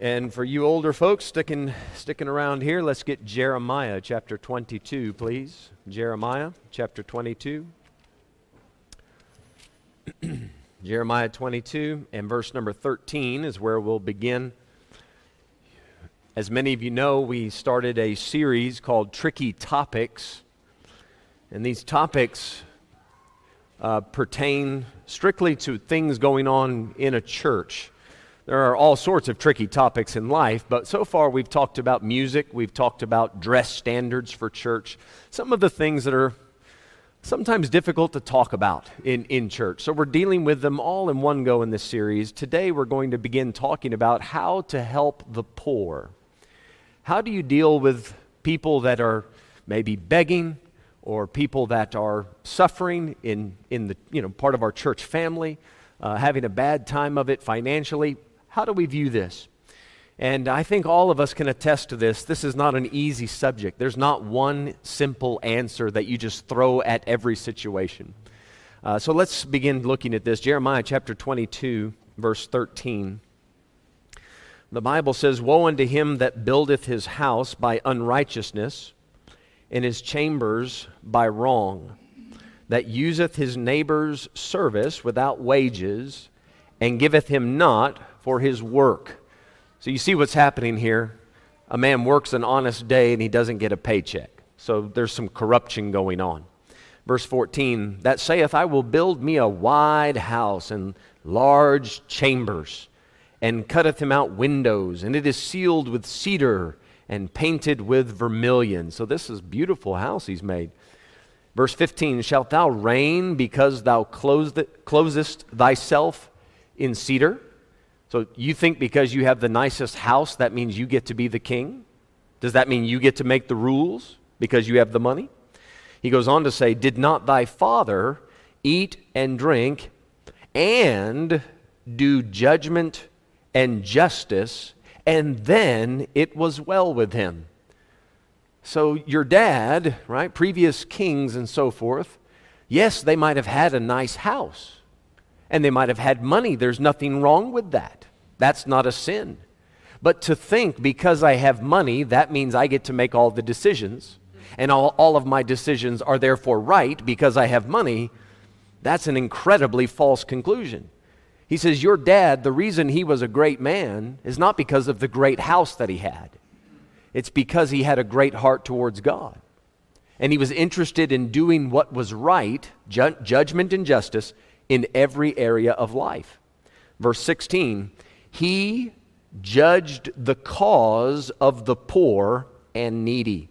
And for you older folks sticking, sticking around here, let's get Jeremiah chapter 22, please. Jeremiah chapter 22. Jeremiah 22 and verse number 13 is where we'll begin. As many of you know, we started a series called Tricky Topics. And these topics uh, pertain strictly to things going on in a church. There are all sorts of tricky topics in life, but so far we've talked about music, we've talked about dress standards for church, some of the things that are sometimes difficult to talk about in, in church. So we're dealing with them all in one go in this series. Today we're going to begin talking about how to help the poor. How do you deal with people that are maybe begging or people that are suffering in, in the you know, part of our church family, uh, having a bad time of it financially? How do we view this? And I think all of us can attest to this. This is not an easy subject. There's not one simple answer that you just throw at every situation. Uh, so let's begin looking at this. Jeremiah chapter 22, verse 13. The Bible says, Woe unto him that buildeth his house by unrighteousness, and his chambers by wrong, that useth his neighbor's service without wages, and giveth him not for his work. So you see what's happening here. A man works an honest day and he doesn't get a paycheck. So there's some corruption going on. Verse 14, that saith, I will build me a wide house and large chambers, and cutteth him out windows, and it is sealed with cedar and painted with vermilion. So this is beautiful house he's made. Verse 15, shalt thou reign because thou closest thyself in cedar? So you think because you have the nicest house, that means you get to be the king? Does that mean you get to make the rules because you have the money? He goes on to say, Did not thy father eat and drink and do judgment and justice, and then it was well with him? So your dad, right, previous kings and so forth, yes, they might have had a nice house and they might have had money. There's nothing wrong with that. That's not a sin. But to think because I have money, that means I get to make all the decisions, and all, all of my decisions are therefore right because I have money, that's an incredibly false conclusion. He says, Your dad, the reason he was a great man is not because of the great house that he had, it's because he had a great heart towards God. And he was interested in doing what was right, ju- judgment and justice, in every area of life. Verse 16, he judged the cause of the poor and needy.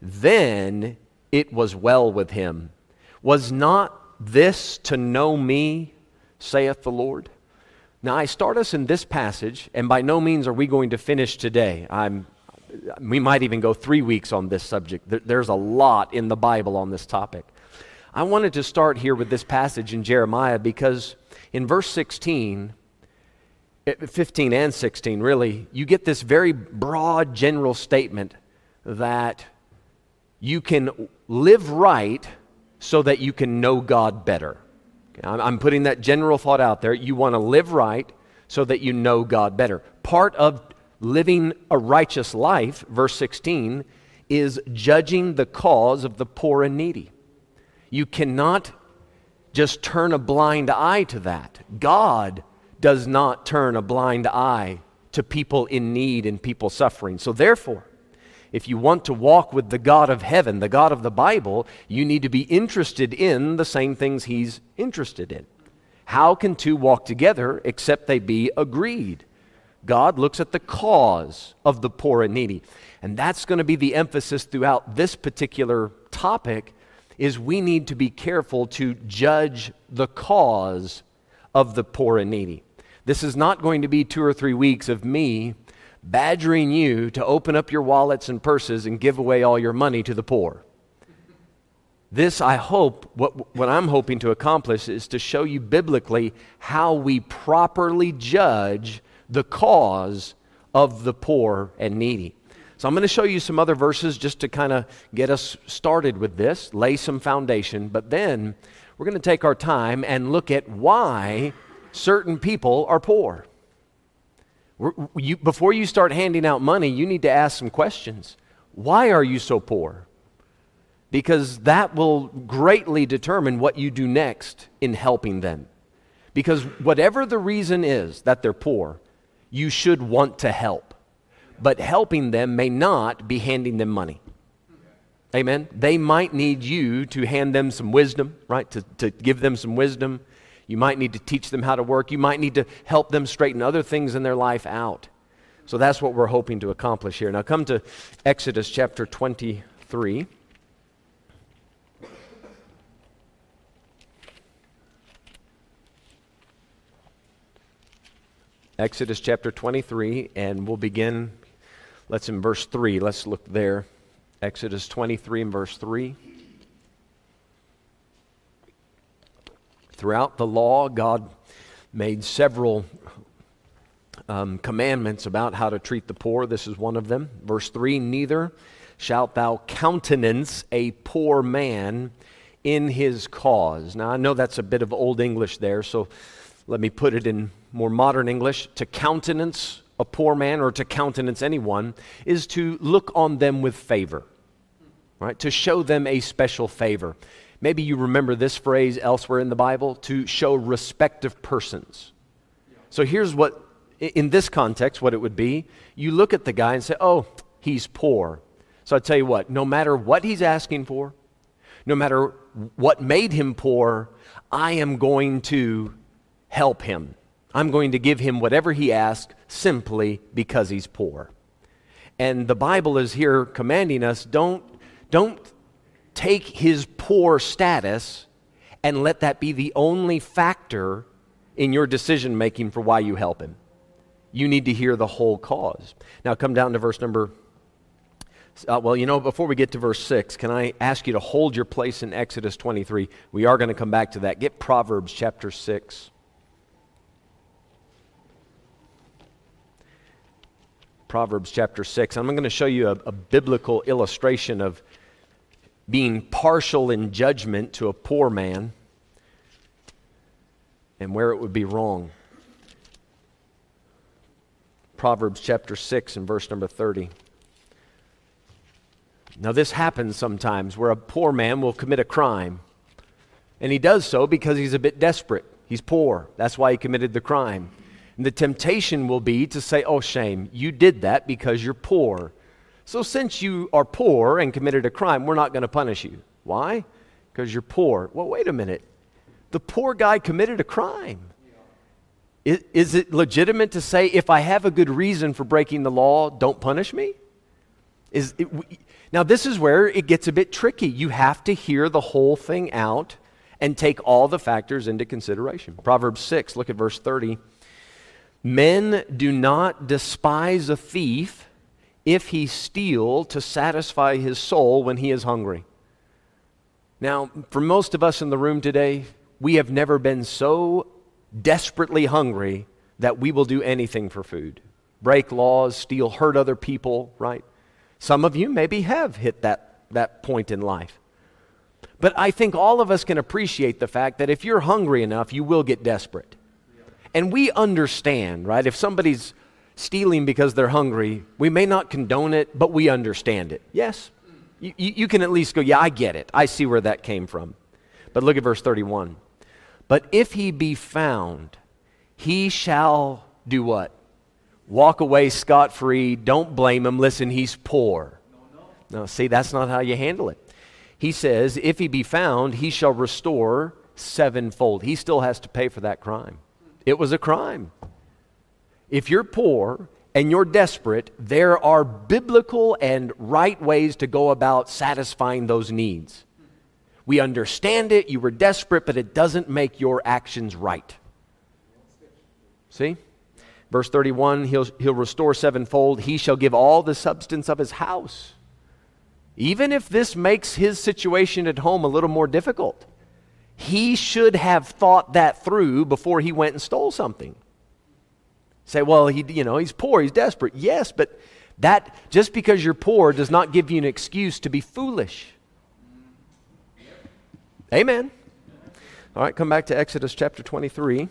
Then it was well with him. Was not this to know me, saith the Lord? Now, I start us in this passage, and by no means are we going to finish today. I'm, we might even go three weeks on this subject. There's a lot in the Bible on this topic. I wanted to start here with this passage in Jeremiah because in verse 16, eh, 15 and 16, really, you get this very broad general statement that you can live right so that you can know God better. I'm putting that general thought out there. You want to live right so that you know God better. Part of living a righteous life, verse 16, is judging the cause of the poor and needy. You cannot just turn a blind eye to that. God does not turn a blind eye to people in need and people suffering. So, therefore, if you want to walk with the God of heaven, the God of the Bible, you need to be interested in the same things He's interested in. How can two walk together except they be agreed? God looks at the cause of the poor and needy. And that's going to be the emphasis throughout this particular topic is we need to be careful to judge the cause of the poor and needy. This is not going to be two or three weeks of me badgering you to open up your wallets and purses and give away all your money to the poor. This, I hope, what, what I'm hoping to accomplish is to show you biblically how we properly judge the cause of the poor and needy. So I'm going to show you some other verses just to kind of get us started with this, lay some foundation, but then we're going to take our time and look at why certain people are poor. You, before you start handing out money, you need to ask some questions. Why are you so poor? Because that will greatly determine what you do next in helping them. Because whatever the reason is that they're poor, you should want to help. But helping them may not be handing them money. Amen. They might need you to hand them some wisdom, right? To, to give them some wisdom. You might need to teach them how to work. You might need to help them straighten other things in their life out. So that's what we're hoping to accomplish here. Now come to Exodus chapter 23. Exodus chapter 23, and we'll begin, let's in verse 3. Let's look there. Exodus 23 and verse 3. Throughout the law, God made several um, commandments about how to treat the poor. This is one of them. Verse 3 Neither shalt thou countenance a poor man in his cause. Now, I know that's a bit of old English there, so let me put it in more modern English. To countenance a poor man or to countenance anyone is to look on them with favor, right? To show them a special favor. Maybe you remember this phrase elsewhere in the Bible to show respect of persons. So here's what, in this context, what it would be you look at the guy and say, oh, he's poor. So I tell you what, no matter what he's asking for, no matter what made him poor, I am going to help him. I'm going to give him whatever he asks simply because he's poor. And the Bible is here commanding us don't, don't take his poor status and let that be the only factor in your decision making for why you help him. You need to hear the whole cause. Now, come down to verse number. Uh, well, you know, before we get to verse 6, can I ask you to hold your place in Exodus 23? We are going to come back to that. Get Proverbs chapter 6. Proverbs chapter 6. I'm going to show you a, a biblical illustration of being partial in judgment to a poor man and where it would be wrong. Proverbs chapter 6 and verse number 30. Now, this happens sometimes where a poor man will commit a crime, and he does so because he's a bit desperate. He's poor. That's why he committed the crime. And the temptation will be to say, oh, shame, you did that because you're poor. So since you are poor and committed a crime, we're not going to punish you. Why? Because you're poor. Well, wait a minute. The poor guy committed a crime. Is, is it legitimate to say, if I have a good reason for breaking the law, don't punish me? Is it, now, this is where it gets a bit tricky. You have to hear the whole thing out and take all the factors into consideration. Proverbs 6, look at verse 30. Men do not despise a thief if he steal to satisfy his soul when he is hungry. Now, for most of us in the room today, we have never been so desperately hungry that we will do anything for food. Break laws, steal, hurt other people, right? Some of you maybe have hit that, that point in life. But I think all of us can appreciate the fact that if you're hungry enough, you will get desperate. And we understand, right? If somebody's stealing because they're hungry, we may not condone it, but we understand it. Yes? You, you, can at least go, yeah, I get it. I see where that came from. But look at verse 31. But if he be found, he shall do what? Walk away scot free. Don't blame him. Listen, he's poor. No, no. no, see, that's not how you handle it. He says, if he be found, he shall restore sevenfold. He still has to pay for that crime. It was a crime. If you're poor and you're desperate, there are biblical and right ways to go about satisfying those needs. We understand it, you were desperate, but it doesn't make your actions right. See? Verse 31 he'll, he'll restore sevenfold. He shall give all the substance of his house. Even if this makes his situation at home a little more difficult he should have thought that through before he went and stole something. Say, well, he, you know, he's poor, he's desperate. Yes, but that just because you're poor does not give you an excuse to be foolish. Amen. All right, come back to Exodus chapter 23.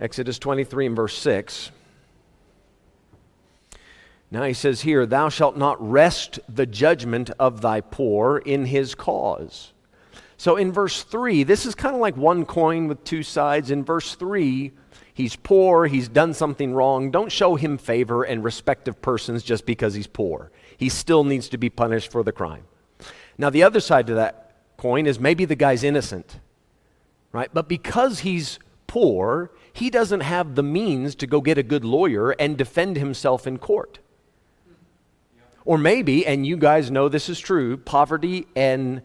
Exodus 23 and verse 6. Now he says here, Thou shalt not wrest the judgment of thy poor in his cause. So in verse 3, this is kind of like one coin with two sides. In verse 3, he's poor, he's done something wrong. Don't show him favor and respect of persons just because he's poor. He still needs to be punished for the crime. Now, the other side to that coin is maybe the guy's innocent, right? But because he's poor, he doesn't have the means to go get a good lawyer and defend himself in court. Or maybe, and you guys know this is true, poverty and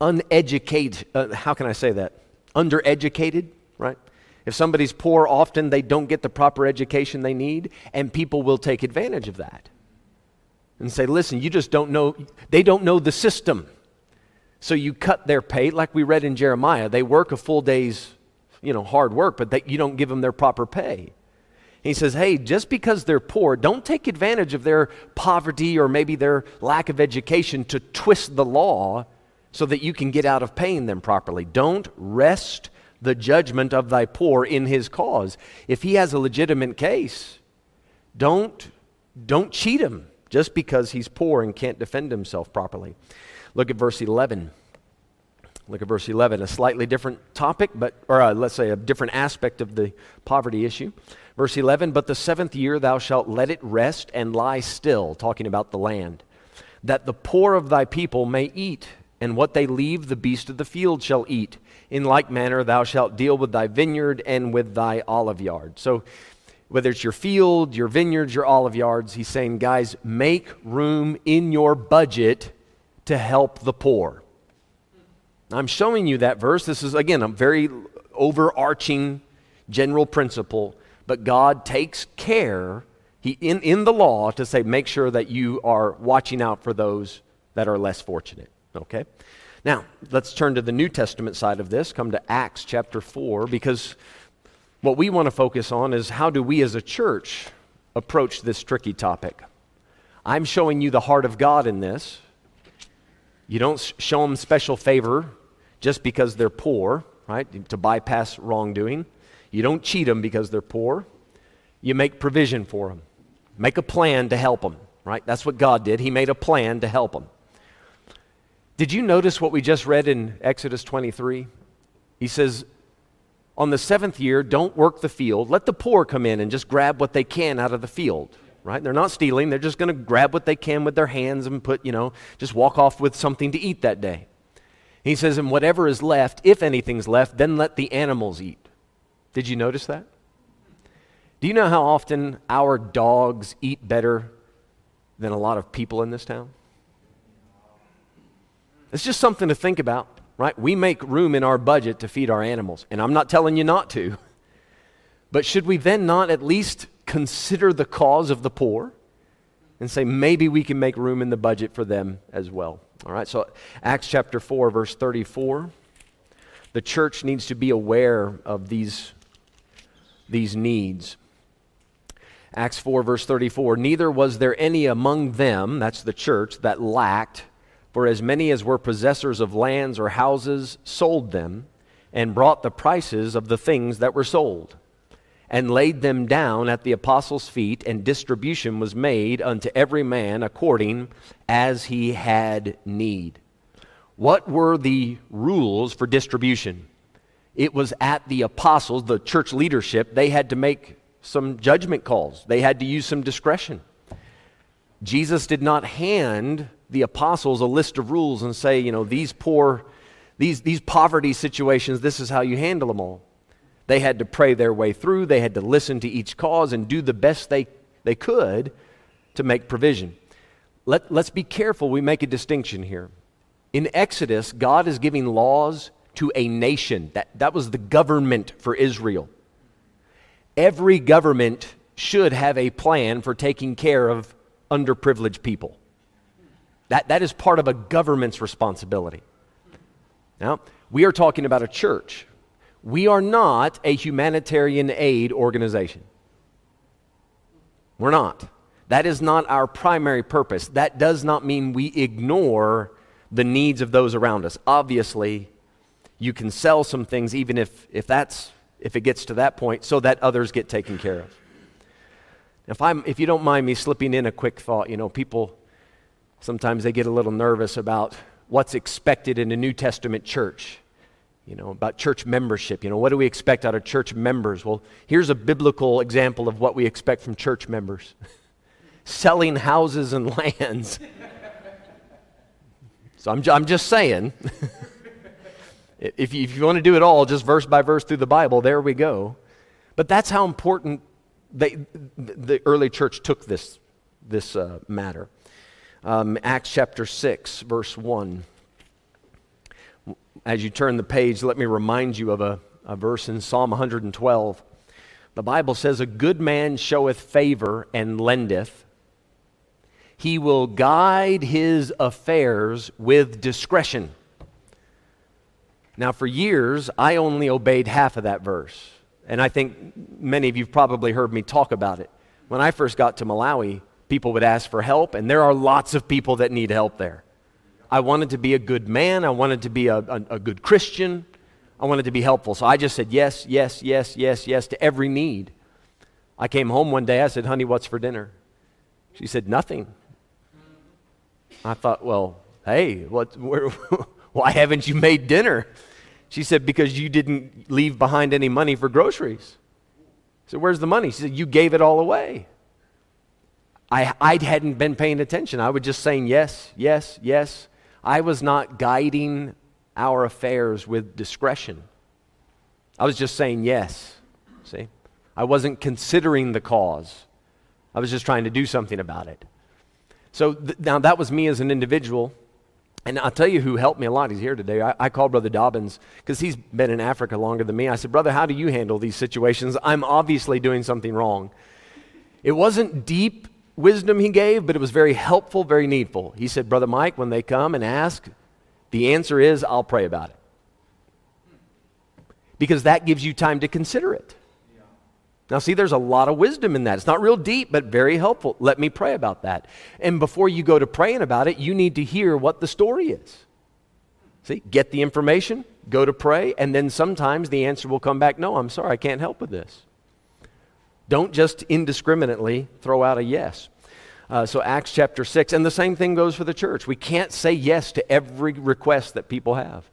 uneducated, uh, how can I say that? Undereducated, right? If somebody's poor, often they don't get the proper education they need, and people will take advantage of that and say, listen, you just don't know, they don't know the system. So you cut their pay, like we read in Jeremiah. They work a full day's, you know, hard work, but they, you don't give them their proper pay. He says, hey, just because they're poor, don't take advantage of their poverty or maybe their lack of education to twist the law so that you can get out of paying them properly. Don't wrest the judgment of thy poor in his cause. If he has a legitimate case, don't, don't cheat him just because he's poor and can't defend himself properly. Look at verse 11. Look at verse 11, a slightly different topic, but, or uh, let's say a different aspect of the poverty issue. Verse 11, but the seventh year thou shalt let it rest and lie still, talking about the land, that the poor of thy people may eat and what they leave the beast of the field shall eat. In like manner, thou shalt deal with thy vineyard and with thy olive yard. So, whether it's your field, your vineyards, your olive yards, he's saying, guys, make room in your budget to help the poor. I'm showing you that verse. This is, again, a very overarching general principle, but God takes care he, in, in the law to say, make sure that you are watching out for those that are less fortunate. Okay? Now, let's turn to the New Testament side of this, come to Acts chapter 4, because what we want to focus on is how do we as a church approach this tricky topic. I'm showing you the heart of God in this. You don't show them special favor just because they're poor, right? To bypass wrongdoing. You don't cheat them because they're poor. You make provision for them. Make a plan to help them, right? That's what God did. He made a plan to help them. Did you notice what we just read in Exodus 23? He says, On the seventh year, don't work the field. Let the poor come in and just grab what they can out of the field, right? They're not stealing. They're just going to grab what they can with their hands and put, you know, just walk off with something to eat that day. He says, And whatever is left, if anything's left, then let the animals eat. Did you notice that? Do you know how often our dogs eat better than a lot of people in this town? It's just something to think about, right? We make room in our budget to feed our animals, and I'm not telling you not to. But should we then not at least consider the cause of the poor and say maybe we can make room in the budget for them as well? All right, so Acts chapter 4, verse 34. The church needs to be aware of these, these needs. Acts 4, verse 34 Neither was there any among them, that's the church, that lacked for as many as were possessors of lands or houses sold them, and brought the prices of the things that were sold, and laid them down at the apostles' feet, and distribution was made unto every man according as he had need. What were the rules for distribution? It was at the apostles, the church leadership, they had to make some judgment calls, they had to use some discretion. Jesus did not hand the apostles a list of rules and say, you know, these poor, these, these poverty situations, this is how you handle them all. They had to pray their way through, they had to listen to each cause and do the best they, they could to make provision. Let, let's be careful we make a distinction here. In Exodus, God is giving laws to a nation. That, that was the government for Israel. Every government should have a plan for taking care of underprivileged people. That, that is part of a government's responsibility. Now, we are talking about a church. We are not a humanitarian aid organization. We're not. That is not our primary purpose. That does not mean we ignore the needs of those around us. Obviously, you can sell some things even if, if that's if it gets to that point so that others get taken care of. If, I'm, if you don't mind me slipping in a quick thought, you know, people sometimes they get a little nervous about what's expected in a New Testament church you know, about church membership. You know, what do we expect out of church members? Well, here's a biblical example of what we expect from church members selling houses and lands. so I'm, I'm just saying, if, you, if you want to do it all, just verse by verse through the Bible, there we go. But that's how important they, the early church took this, this uh, matter. Um, Acts chapter 6, verse 1 as you turn the page, let me remind you of a, a verse in Psalm 112. The Bible says, A good man showeth favor and lendeth. He will guide his affairs with discretion. Now, for years, I only obeyed half of that verse. And I think many of you have probably heard me talk about it. When I first got to Malawi, people would ask for help, and there are lots of people that need help there. I wanted to be a good man. I wanted to be a, a, a good Christian. I wanted to be helpful. So I just said yes, yes, yes, yes, yes to every need. I came home one day. I said, honey, what's for dinner? She said, nothing. I thought, well, hey, what, where, why haven't you made dinner? She said, because you didn't leave behind any money for groceries. I said, where's the money? She said, you gave it all away. I, I hadn't been paying attention. I was just saying yes, yes, yes. I was not guiding our affairs with discretion. I was just saying yes. See? I wasn't considering the cause. I was just trying to do something about it. So th- now that was me as an individual. And I'll tell you who helped me a lot. He's here today. I, I called Brother Dobbins because he's been in Africa longer than me. I said, Brother, how do you handle these situations? I'm obviously doing something wrong. It wasn't deep wisdom he gave, but it was very helpful, very needful. He said, Brother Mike, when they come and ask, the answer is, I'll pray about it. Because that gives you time to consider it. Now, see, there's a lot of wisdom in that. It's not real deep, but very helpful. Let me pray about that. And before you go to praying about it, you need to hear what the story is. See, get the information, go to pray, and then sometimes the answer will come back no, I'm sorry, I can't help with this. Don't just indiscriminately throw out a yes. Uh, so, Acts chapter 6, and the same thing goes for the church. We can't say yes to every request that people have.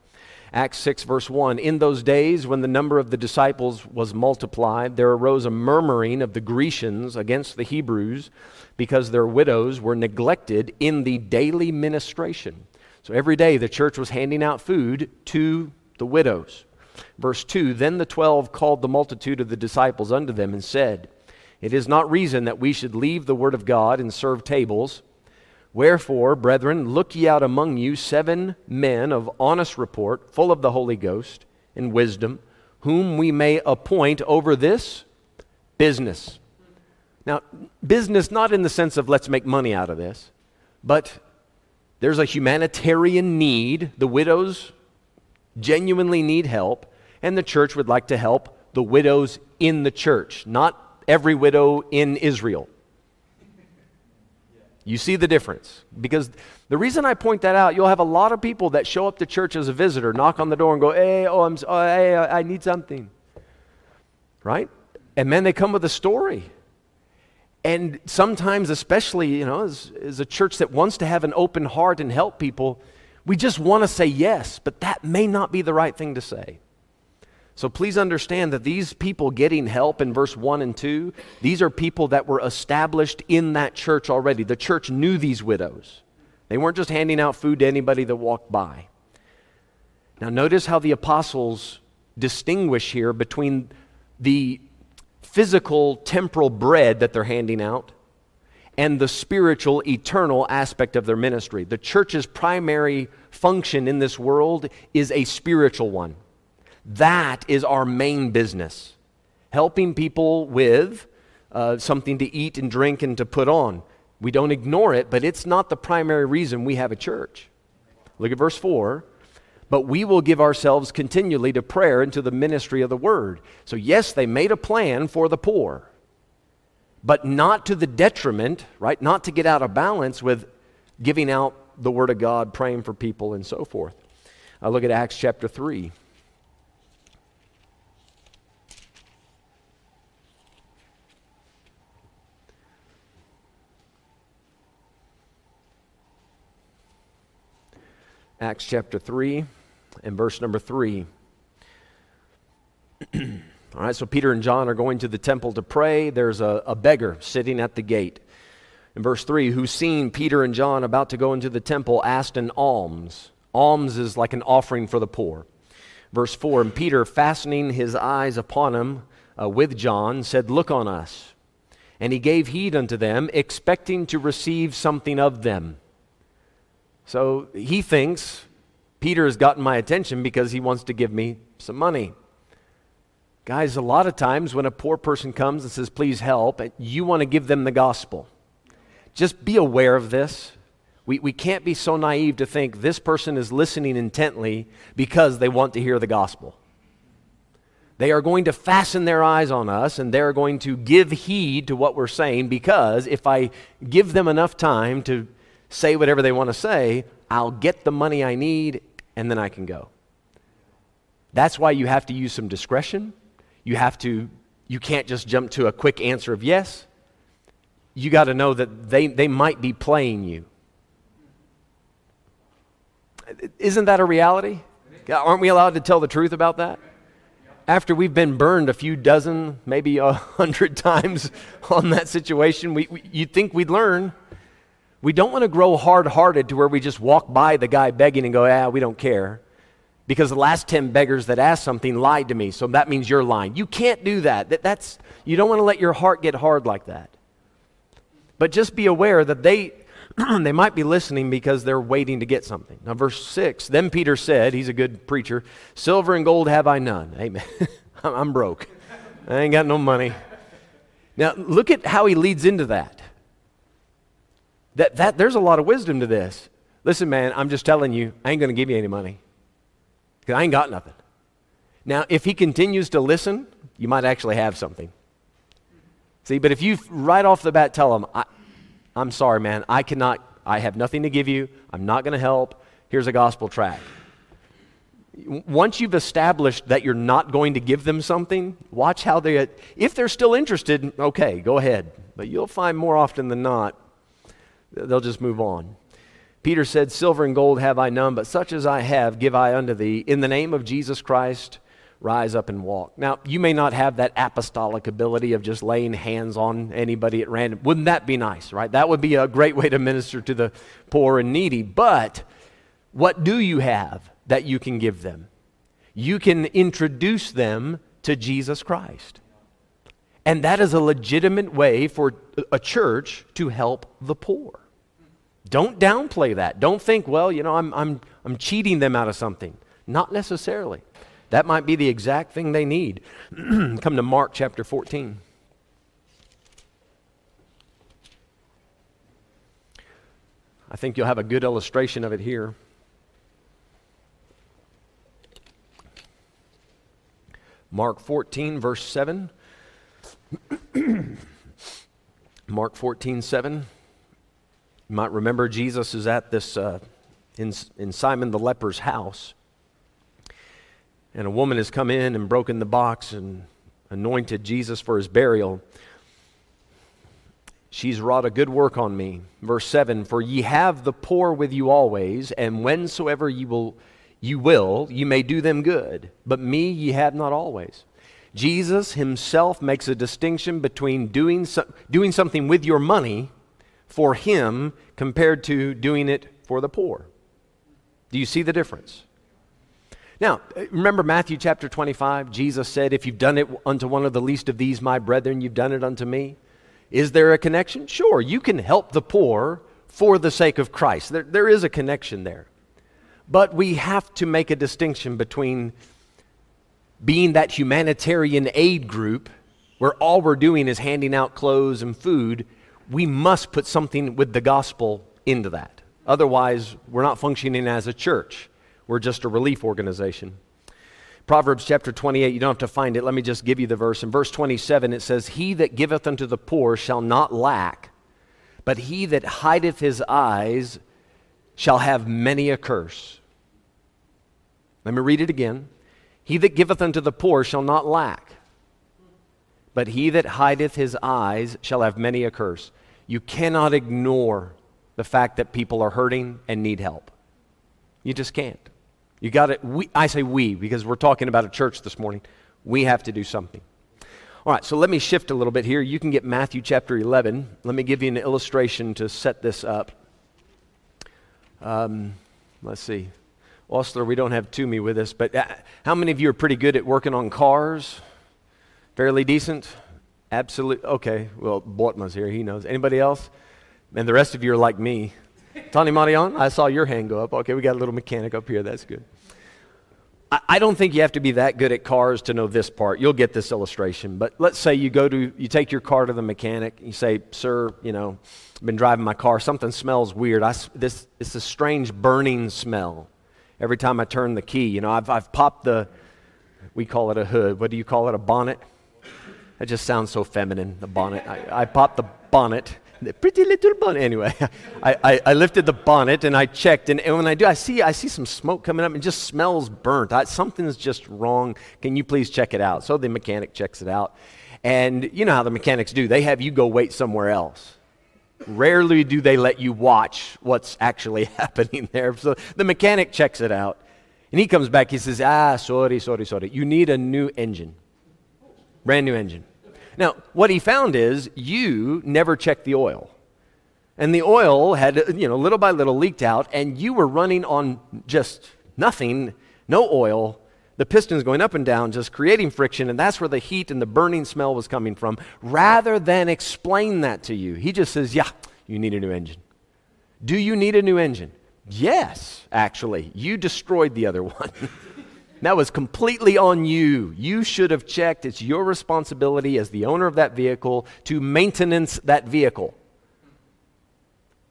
Acts 6, verse 1 In those days, when the number of the disciples was multiplied, there arose a murmuring of the Grecians against the Hebrews because their widows were neglected in the daily ministration. So, every day the church was handing out food to the widows. Verse 2 Then the twelve called the multitude of the disciples unto them and said, It is not reason that we should leave the word of God and serve tables. Wherefore, brethren, look ye out among you seven men of honest report, full of the Holy Ghost and wisdom, whom we may appoint over this business. Now, business not in the sense of let's make money out of this, but there's a humanitarian need. The widows genuinely need help, and the church would like to help the widows in the church, not every widow in Israel. You see the difference? Because the reason I point that out, you'll have a lot of people that show up to church as a visitor, knock on the door, and go, "Hey, oh, I'm, oh, hey, uh, I need something," right? And then they come with a story. And sometimes, especially, you know, as, as a church that wants to have an open heart and help people, we just want to say yes, but that may not be the right thing to say. So please understand that these people getting help in verse 1 and 2, these are people that were established in that church already. The church knew these widows. They weren't just handing out food to anybody that walked by. Now, notice how the apostles distinguish here between the physical, temporal bread that they're handing out and the spiritual, eternal aspect of their ministry. The church's primary function in this world is a spiritual one. That is our main business helping people with uh, something to eat and drink and to put on. We don't ignore it, but it's not the primary reason we have a church. Look at verse 4. But we will give ourselves continually to prayer and to the ministry of the word. So, yes, they made a plan for the poor but not to the detriment, right? Not to get out of balance with giving out the Word of God, praying for people, and so forth. I look at Acts chapter 3. Acts chapter 3 and verse number 3. All right, so Peter and John are going to the temple to pray. There's a, a beggar sitting at the gate. In verse 3, who seeing Peter and John about to go into the temple asked an alms. Alms is like an offering for the poor. Verse 4, and Peter, fastening his eyes upon him uh, with John, said, Look on us. And he gave heed unto them, expecting to receive something of them. So he thinks Peter has gotten my attention because he wants to give me some money. Guys, a lot of times when a poor person comes and says, Please help, you want to give them the gospel. Just be aware of this. We, we can't be so naive to think this person is listening intently because they want to hear the gospel. They are going to fasten their eyes on us and they're going to give heed to what we're saying because if I give them enough time to say whatever they want to say, I'll get the money I need and then I can go. That's why you have to use some discretion. You have to you can't just jump to a quick answer of yes. You got to know that they, they might be playing you. Isn't that a reality? Aren't we allowed to tell the truth about that? after we've been burned a few dozen, maybe a hundred times on that situation, we, we, you'd think we'd learn. We don't want to grow hard hearted to where we just walk by the guy begging and go, ah, we don't care. Because the last 10 beggars that asked something lied to me, so that means you're lying. You can't do that. that that's, you don't want to let your heart get hard like that. But just be aware that they, they might be listening because they're waiting to get something. Now, verse 6 Then Peter said, He's a good preacher, Silver and gold have I none. Amen. I'm broke. I ain't got no money. Now, look at how he leads into that. That, that there's a lot of wisdom to this. Listen, man, I'm just telling you, I ain't going to give you any money because I ain't got nothing. Now, if he continues to listen, you might actually have something. See, but if you right off the bat tell him, I, I'm sorry, man. I cannot, I have nothing to give you. I'm not going to help. Here's a gospel tract. Once you've established that you're not going to give them something, watch how they, if they're still interested, okay, go ahead. But you'll find more often than not, they'll just move on. Peter said, Silver and gold have I none, but such as I have give I unto thee. In the name of Jesus Christ, rise up and walk. Now, you may not have that apostolic ability of just laying hands on anybody at random. Wouldn't that be nice, right? That would be a great way to minister to the poor and needy. But what do you have that you can give them? You can introduce them to Jesus Christ. And that is a legitimate way for a church to help the poor. Don't downplay that. Don't think, well, you know, I'm, I'm, I'm cheating them out of something. Not necessarily. That might be the exact thing they need. Come to Mark chapter 14. I think you'll have a good illustration of it here. Mark 14, verse 7. Mark 14, 7. You might remember Jesus is at this, uh, in, in Simon the leper's house and a woman has come in and broken the box and anointed Jesus for his burial. She's wrought a good work on me. Verse 7 For ye have the poor with you always, and whensoever ye will, you will, you may do them good. But me ye have not always. Jesus himself makes a distinction between doing, so, doing something with your money for him compared to doing it for the poor. Do you see the difference? Now, remember Matthew chapter 25? Jesus said, If you've done it unto one of the least of these, my brethren, you've done it unto me. Is there a connection? Sure, you can help the poor for the sake of Christ. There, there is a connection there. But we have to make a distinction between being that humanitarian aid group where all we're doing is handing out clothes and food. We must put something with the gospel into that. Otherwise, we're not functioning as a church. We're just a relief organization. Proverbs chapter 28, you don't have to find it. Let me just give you the verse. In verse 27, it says, He that giveth unto the poor shall not lack, but he that hideth his eyes shall have many a curse. Let me read it again. He that giveth unto the poor shall not lack, but he that hideth his eyes shall have many a curse. You cannot ignore the fact that people are hurting and need help. You just can't. You got to, I say we because we're talking about a church this morning. We have to do something. All right, so let me shift a little bit here. You can get Matthew chapter 11. Let me give you an illustration to set this up. Um, let's see. Ostler, we don't have Toomey with us, but uh, how many of you are pretty good at working on cars? Fairly decent? Absolutely. Okay, well, Bortman's here. He knows. Anybody else? And the rest of you are like me. Tony Marion, I saw your hand go up. Okay, we got a little mechanic up here. That's good. I, I don't think you have to be that good at cars to know this part. You'll get this illustration. But let's say you go to, you take your car to the mechanic. and You say, Sir, you know, I've been driving my car. Something smells weird. I, this, it's a strange burning smell every time I turn the key. You know, I've, I've popped the, we call it a hood. What do you call it? A bonnet? That just sounds so feminine, the bonnet. I, I popped the bonnet the pretty little bonnet. Anyway, I, I, I, lifted the bonnet and I checked, and, and, when I do, I see, I see some smoke coming up and just smells burnt. I, something's just wrong. Can you please check it out? So the mechanic checks it out. And you know how the mechanics do, they have you go wait somewhere else. Rarely do they let you watch what's actually happening there. So the mechanic checks it out. And he comes back, he says, Ah, sorry, sorry, sorry. You need a new engine. Brand new engine. Now, what he found is you never checked the oil. And the oil had, you know, little by little leaked out, and you were running on just nothing, no oil. The pistons going up and down, just creating friction, and that's where the heat and the burning smell was coming from. Rather than explain that to you, he just says, Yeah, you need a new engine. Do you need a new engine? Yes, actually. You destroyed the other one. That was completely on you. You should have checked. It's your responsibility as the owner of that vehicle to maintenance that vehicle.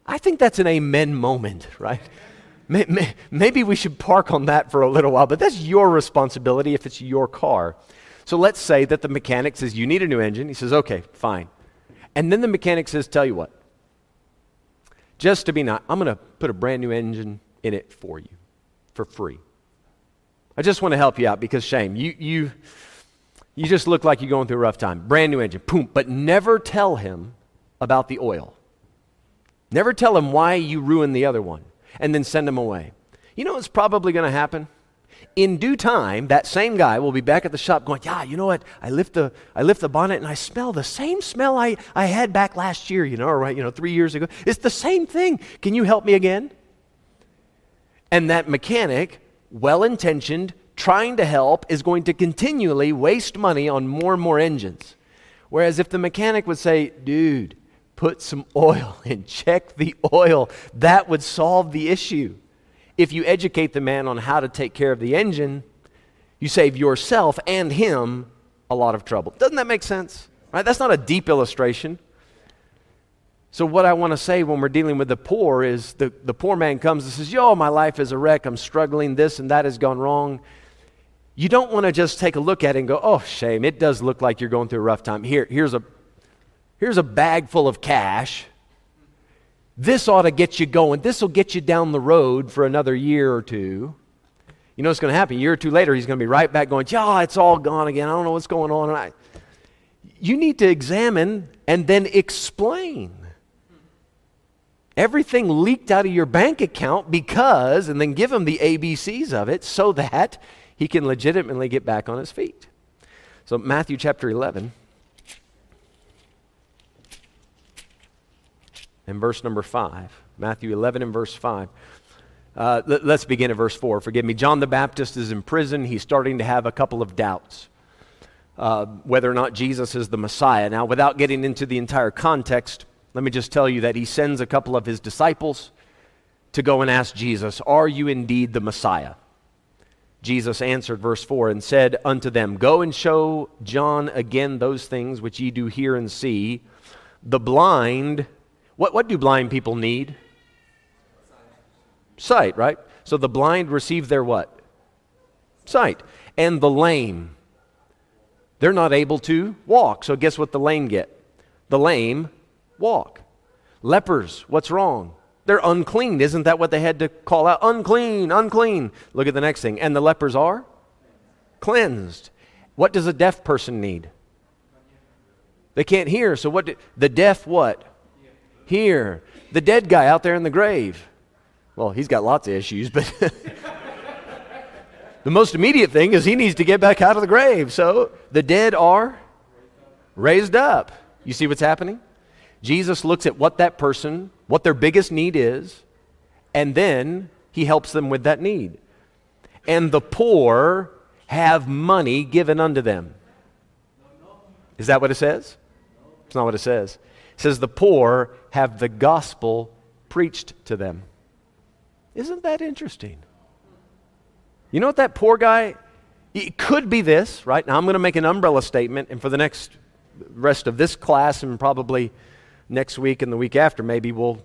I think that's an amen moment, right? Maybe we should park on that for a little while, but that's your responsibility if it's your car. So let's say that the mechanic says, You need a new engine. He says, Okay, fine. And then the mechanic says, Tell you what, just to be nice, I'm going to put a brand new engine in it for you for free. I just want to help you out because shame. You, you, you just look like you're going through a rough time. Brand new engine, boom. But never tell him about the oil. Never tell him why you ruined the other one and then send him away. You know what's probably going to happen? In due time, that same guy will be back at the shop going, Yeah, you know what? I lift the, I lift the bonnet and I smell the same smell I, I had back last year, you know, or you know, three years ago. It's the same thing. Can you help me again? And that mechanic well intentioned, trying to help, is going to continually waste money on more and more engines. Whereas if the mechanic would say, dude, put some oil in, check the oil, that would solve the issue. If you educate the man on how to take care of the engine, you save yourself and him a lot of trouble. Doesn't that make sense? Right? That's not a deep illustration. So, what I want to say when we're dealing with the poor is the, the poor man comes and says, Yo, my life is a wreck. I'm struggling. This and that has gone wrong. You don't want to just take a look at it and go, Oh, shame. It does look like you're going through a rough time. Here, here's, a, here's a bag full of cash. This ought to get you going. This will get you down the road for another year or two. You know what's going to happen? A year or two later, he's going to be right back going, Yeah, it's all gone again. I don't know what's going on. I, you need to examine and then explain everything leaked out of your bank account because, and then give him the ABCs of it so that he can legitimately get back on his feet. So, Matthew chapter 11, and verse number 5. Matthew 11 and verse 5. Uh, let, us begin at verse 4. Forgive me. John the Baptist is in prison. He's starting to have a couple of doubts uh, whether or not Jesus is the Messiah. Now, without getting into the entire context, let me just tell you that he sends a couple of his disciples to go and ask Jesus, Are you indeed the Messiah? Jesus answered, verse 4, and said unto them, Go and show John again those things which ye do hear and see. The blind, what, what do blind people need? Sight, right? So the blind receive their what? Sight. And the lame, they're not able to walk. So guess what the lame get? The lame walk. Lepers, what's wrong? They're unclean. Isn't that what they had to call out? Unclean, unclean. Look at the next thing. And the lepers are cleansed. What does a deaf person need? They can't hear. So what do, the deaf what? Hear. The dead guy out there in the grave. Well, he's got lots of issues, but the most immediate thing is he needs to get back out of the grave. So the dead are raised up. You see what's happening? Jesus looks at what that person, what their biggest need is, and then he helps them with that need. And the poor have money given unto them. Is that what it says? It's not what it says. It says the poor have the gospel preached to them. Isn't that interesting? You know what that poor guy, it could be this, right? Now I'm going to make an umbrella statement, and for the next rest of this class and probably next week and the week after, maybe we'll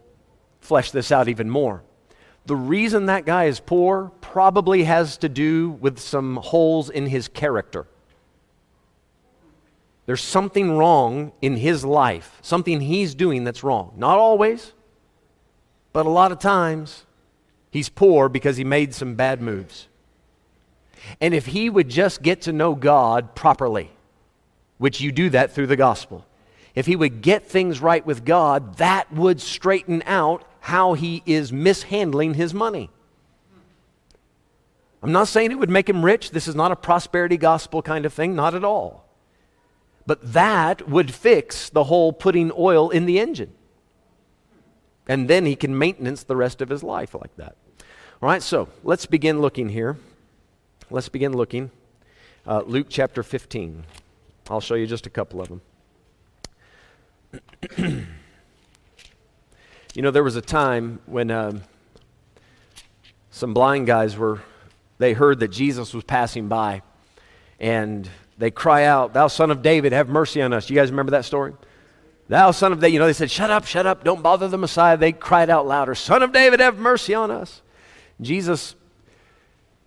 flesh this out even more. The reason that guy is poor probably has to do with some holes in his character. There's something wrong in his life, something he's doing that's wrong. Not always, but a lot of times he's poor because he made some bad moves. And if he would just get to know God properly, which you do that through the gospel, if he would get things right with God, that would straighten out how he is mishandling his money. I'm not saying it would make him rich. This is not a prosperity gospel kind of thing, not at all. But that would fix the whole putting oil in the engine. And then he can maintenance the rest of his life like that. All right, so let's begin looking here. Let's begin looking. Uh, Luke chapter 15. I'll show you just a couple of them. you know, there was a time when um, some blind guys were, they heard that Jesus was passing by, and they cry out, Thou son of David, have mercy on us. You guys remember that story? Thou son of David, you know, they said, Shut up, shut up, don't bother the Messiah. They cried out louder, Son of David, have mercy on us. Jesus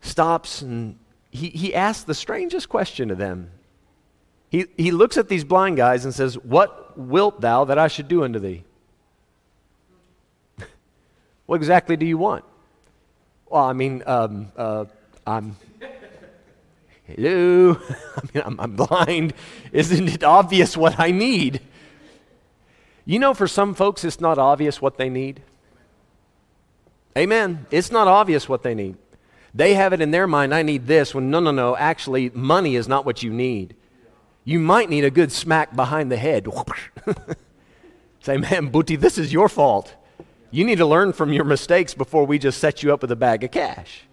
stops and he, he asks the strangest question to them. He, he looks at these blind guys and says, What wilt thou that I should do unto thee? what exactly do you want? Well, I mean, um, uh, I'm. Hello? I mean, I'm, I'm blind. Isn't it obvious what I need? You know, for some folks, it's not obvious what they need. Amen. It's not obvious what they need. They have it in their mind, I need this, when no, no, no, actually, money is not what you need you might need a good smack behind the head. Say, man, Boetie, this is your fault. You need to learn from your mistakes before we just set you up with a bag of cash.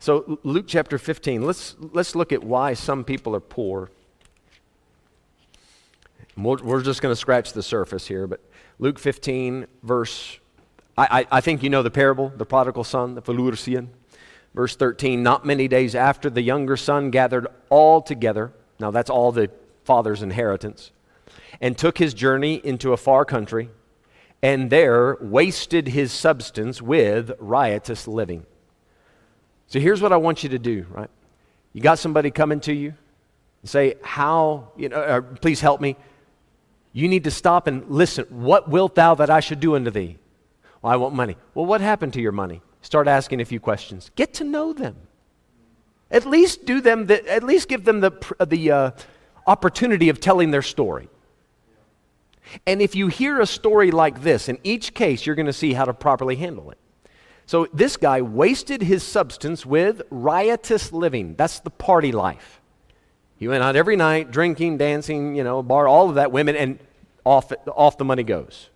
So, Luke chapter 15, let's, let's look at why some people are poor. We're, we're just going to scratch the surface here, but Luke 15, verse, I, I, I think you know the parable, the prodigal son, the Verlorenen. Verse 13 Not many days after, the younger son gathered all together. Now, that's all the father's inheritance. And took his journey into a far country, and there wasted his substance with riotous living. So here's what I want you to do, right? You got somebody coming to you and say, How, you know, uh, please help me. You need to stop and listen. What wilt thou that I should do unto thee? Well, I want money. Well, what happened to your money? Start asking a few questions. Get to know them. At least do them. The, at least give them the the uh, opportunity of telling their story. And if you hear a story like this, in each case, you're going to see how to properly handle it. So this guy wasted his substance with riotous living. That's the party life. He went out every night, drinking, dancing, you know, bar, all of that, women, and off, off the money goes.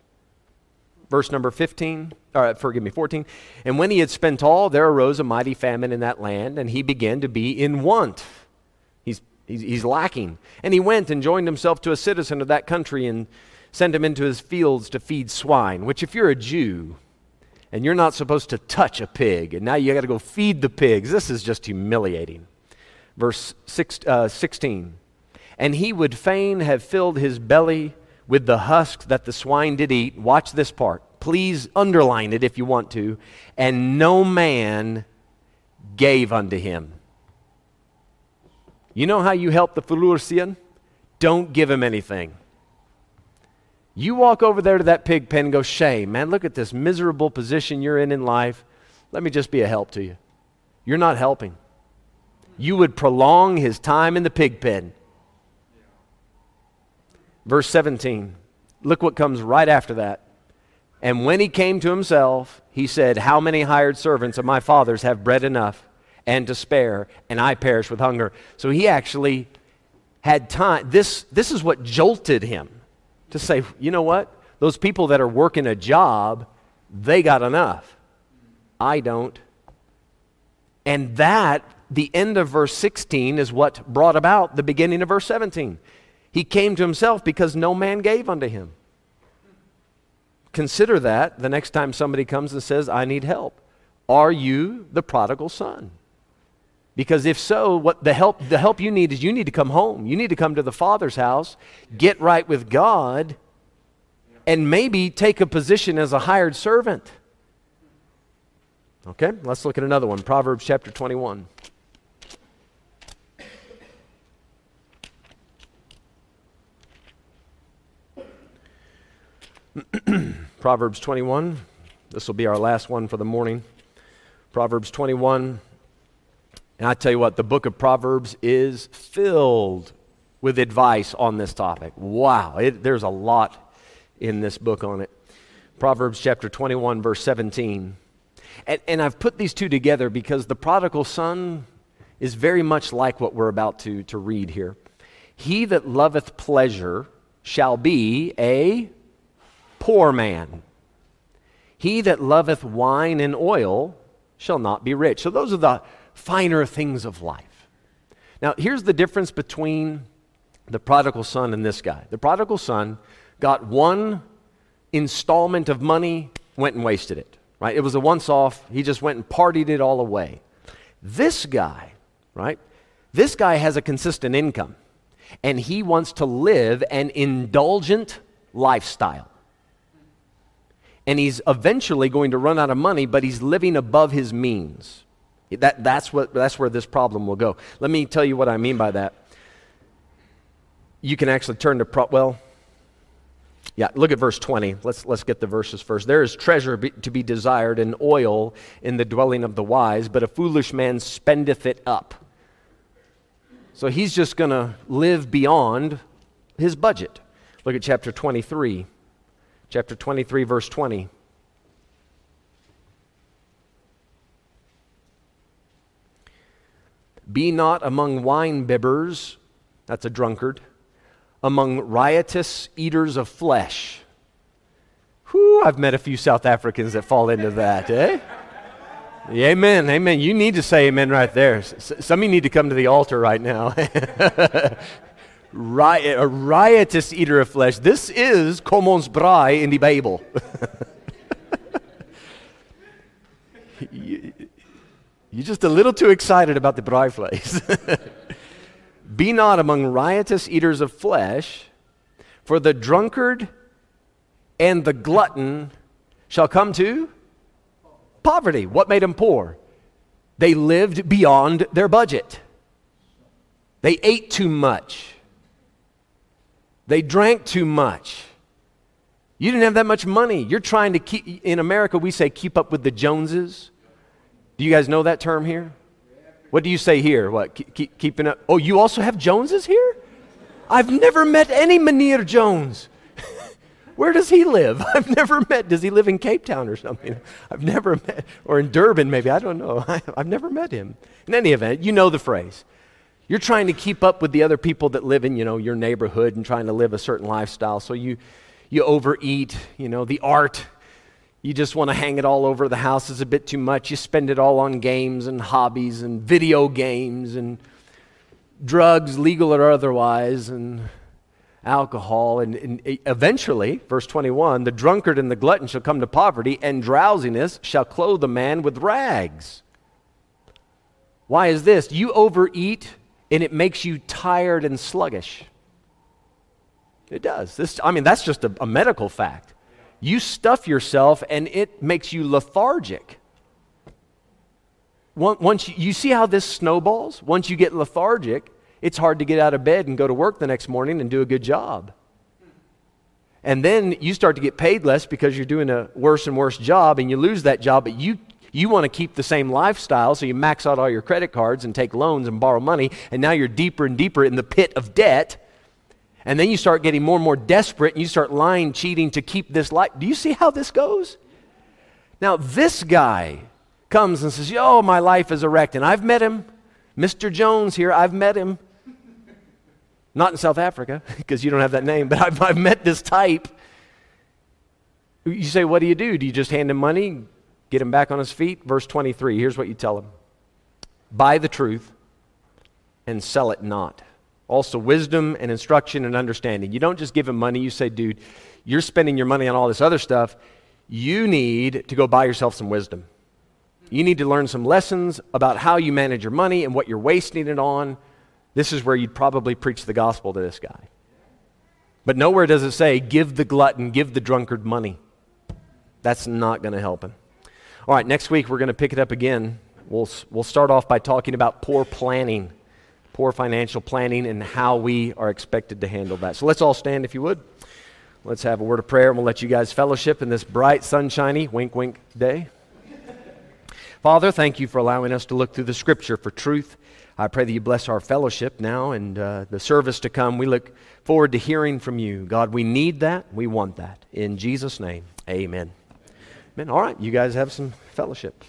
Verse number 15, or forgive me, 14. And when he had spent all, there arose a mighty famine in that land, and he began to be in want. He's, he's, he's lacking. And he went and joined himself to a citizen of that country and sent him into his fields to feed swine, which, if you're a Jew, and you're not supposed to touch a pig, and now you got to go feed the pigs. This is just humiliating. Verse six, uh, 16. And he would fain have filled his belly with the husks that the swine did eat. Watch this part. Please underline it if you want to. And no man gave unto him. You know how you help the Verlorenen? Don't give him anything. You walk over there to that pig pen and go, Shay, man, look at this miserable position you're in in life. Let me just be a help to you. You're not helping. You would prolong his time in the pig pen. Verse 17. Look what comes right after that. And when he came to himself, he said, How many hired servants of my father's have bread enough and to spare, and I perish with hunger? So he actually had time. This, this is what jolted him to say, You know what? Those people that are working a job, they got enough. I don't. And that, the end of verse 16, is what brought about the beginning of verse 17. He came to himself because no man gave unto him. Consider that the next time somebody comes and says, I need help. Are you the prodigal son? Because if so, what the help the help you need is you need to come home. You need to come to the Father's house, get right with God, and maybe take a position as a hired servant. Okay, let's look at another one. Proverbs chapter 21. Proverbs 21. This will be our last one for the morning. Proverbs 21. And I tell you what, the book of Proverbs is filled with advice on this topic. Wow, it, there's a lot in this book on it. Proverbs chapter 21, verse 17. And, and I've put these two together because the prodigal son is very much like what we're about to, to read here. He that loveth pleasure shall be a poor man. He that loveth wine and oil shall not be rich. So those are the finer things of life. Now, here's the difference between the prodigal son and this guy. The prodigal son got one installment of money, went and wasted it, right? It was a once off. He just went and partied it all away. This guy, right? This guy has a consistent income and he wants to live an indulgent lifestyle and he's eventually going to run out of money, but he's living above his means. That, that's, what, that's where this problem will go. Let me tell you what I mean by that. You can actually turn to, pro- well, yeah, look at verse 20. Let's, let's get the verses first. There is treasure be, to be desired and oil in the dwelling of the wise, but a foolish man spendeth it up. So he's just going to live beyond his budget. Look at chapter 23 chapter 23, verse 20. Be not among wine bibbers, that's a drunkard, among riotous eaters of flesh. Whew, I've met a few South Africans that fall into that, eh? Amen, amen. You need to say amen right there. Some of you need to come to the altar right now. riot, a riotous eater of flesh. This is Komonsbraai in the Bible. you, are just a little too excited about the braai. Be not among riotous eaters of flesh, for the drunkard and the glutton shall come to poverty. What made them poor? They lived beyond their budget. They ate too much. They drank too much. You didn't have that much money. You're trying to keep, in America, we say keep up with the Joneses. Do you guys know that term here? What do you say here? What? Keep, keeping up? Oh, you also have Joneses here? I've never met any Meneer Jones. Where does he live? I've never met. Does he live in Cape Town or something? I've never met, or in Durban maybe. I don't know. I, have never met him. In any event, you know the phrase. You're trying to keep up with the other people that live in, you know, your neighborhood and trying to live a certain lifestyle. So you, you overeat, you know, the art. You just want to hang it all over the house It's a bit too much. You spend it all on games and hobbies and video games and drugs, legal or otherwise, and alcohol. And, and, eventually, verse 21 the drunkard and the glutton shall come to poverty, and drowsiness shall clothe a man with rags. Why is this? You overeat and it makes you tired and sluggish. It does. This, I mean, that's just a, a medical fact. You stuff yourself and it makes you lethargic. Once you, you see how this snowballs? Once you get lethargic, it's hard to get out of bed and go to work the next morning and do a good job. And then you start to get paid less because you're doing a worse and worse job and you lose that job, but you you want to keep the same lifestyle, so you max out all your credit cards and take loans and borrow money, and now you're deeper and deeper in the pit of debt. And then you start getting more and more desperate and you start lying, cheating to keep this life. Do you see how this goes? Now, this guy comes and says, Yo, my life is a wreck. And I've met him. Mr. Jones here, I've met him. Not in South Africa, because you don't have that name, but I've, I've met this type. You say, What do you do? Do you just hand him money, get him back on his feet? Verse 23, here's what you tell him Buy the truth and sell it not. Also, wisdom and instruction and understanding. You don't just give him money, you say, Dude, you're spending your money on all this other stuff. You need to go buy yourself some wisdom. You need to learn some lessons about how you manage your money and what you're wasting it on. This is where you'd probably preach the gospel to this guy. But nowhere does it say, give the glutton, give the drunkard money. That's not going to help him. All right, next week we're going to pick it up again. We'll, we'll start off by talking about poor planning, poor financial planning, and how we are expected to handle that. So let's all stand if you would. Let's have a word of prayer, and we'll let you guys fellowship in this bright, sunshiny, wink, wink day. Father, thank you for allowing us to look through the scripture for truth. I pray that you bless our fellowship now and uh, the service to come. We look forward to hearing from you. God, we need that. We want that. In Jesus' name, amen. Amen. All right, you guys have some fellowship.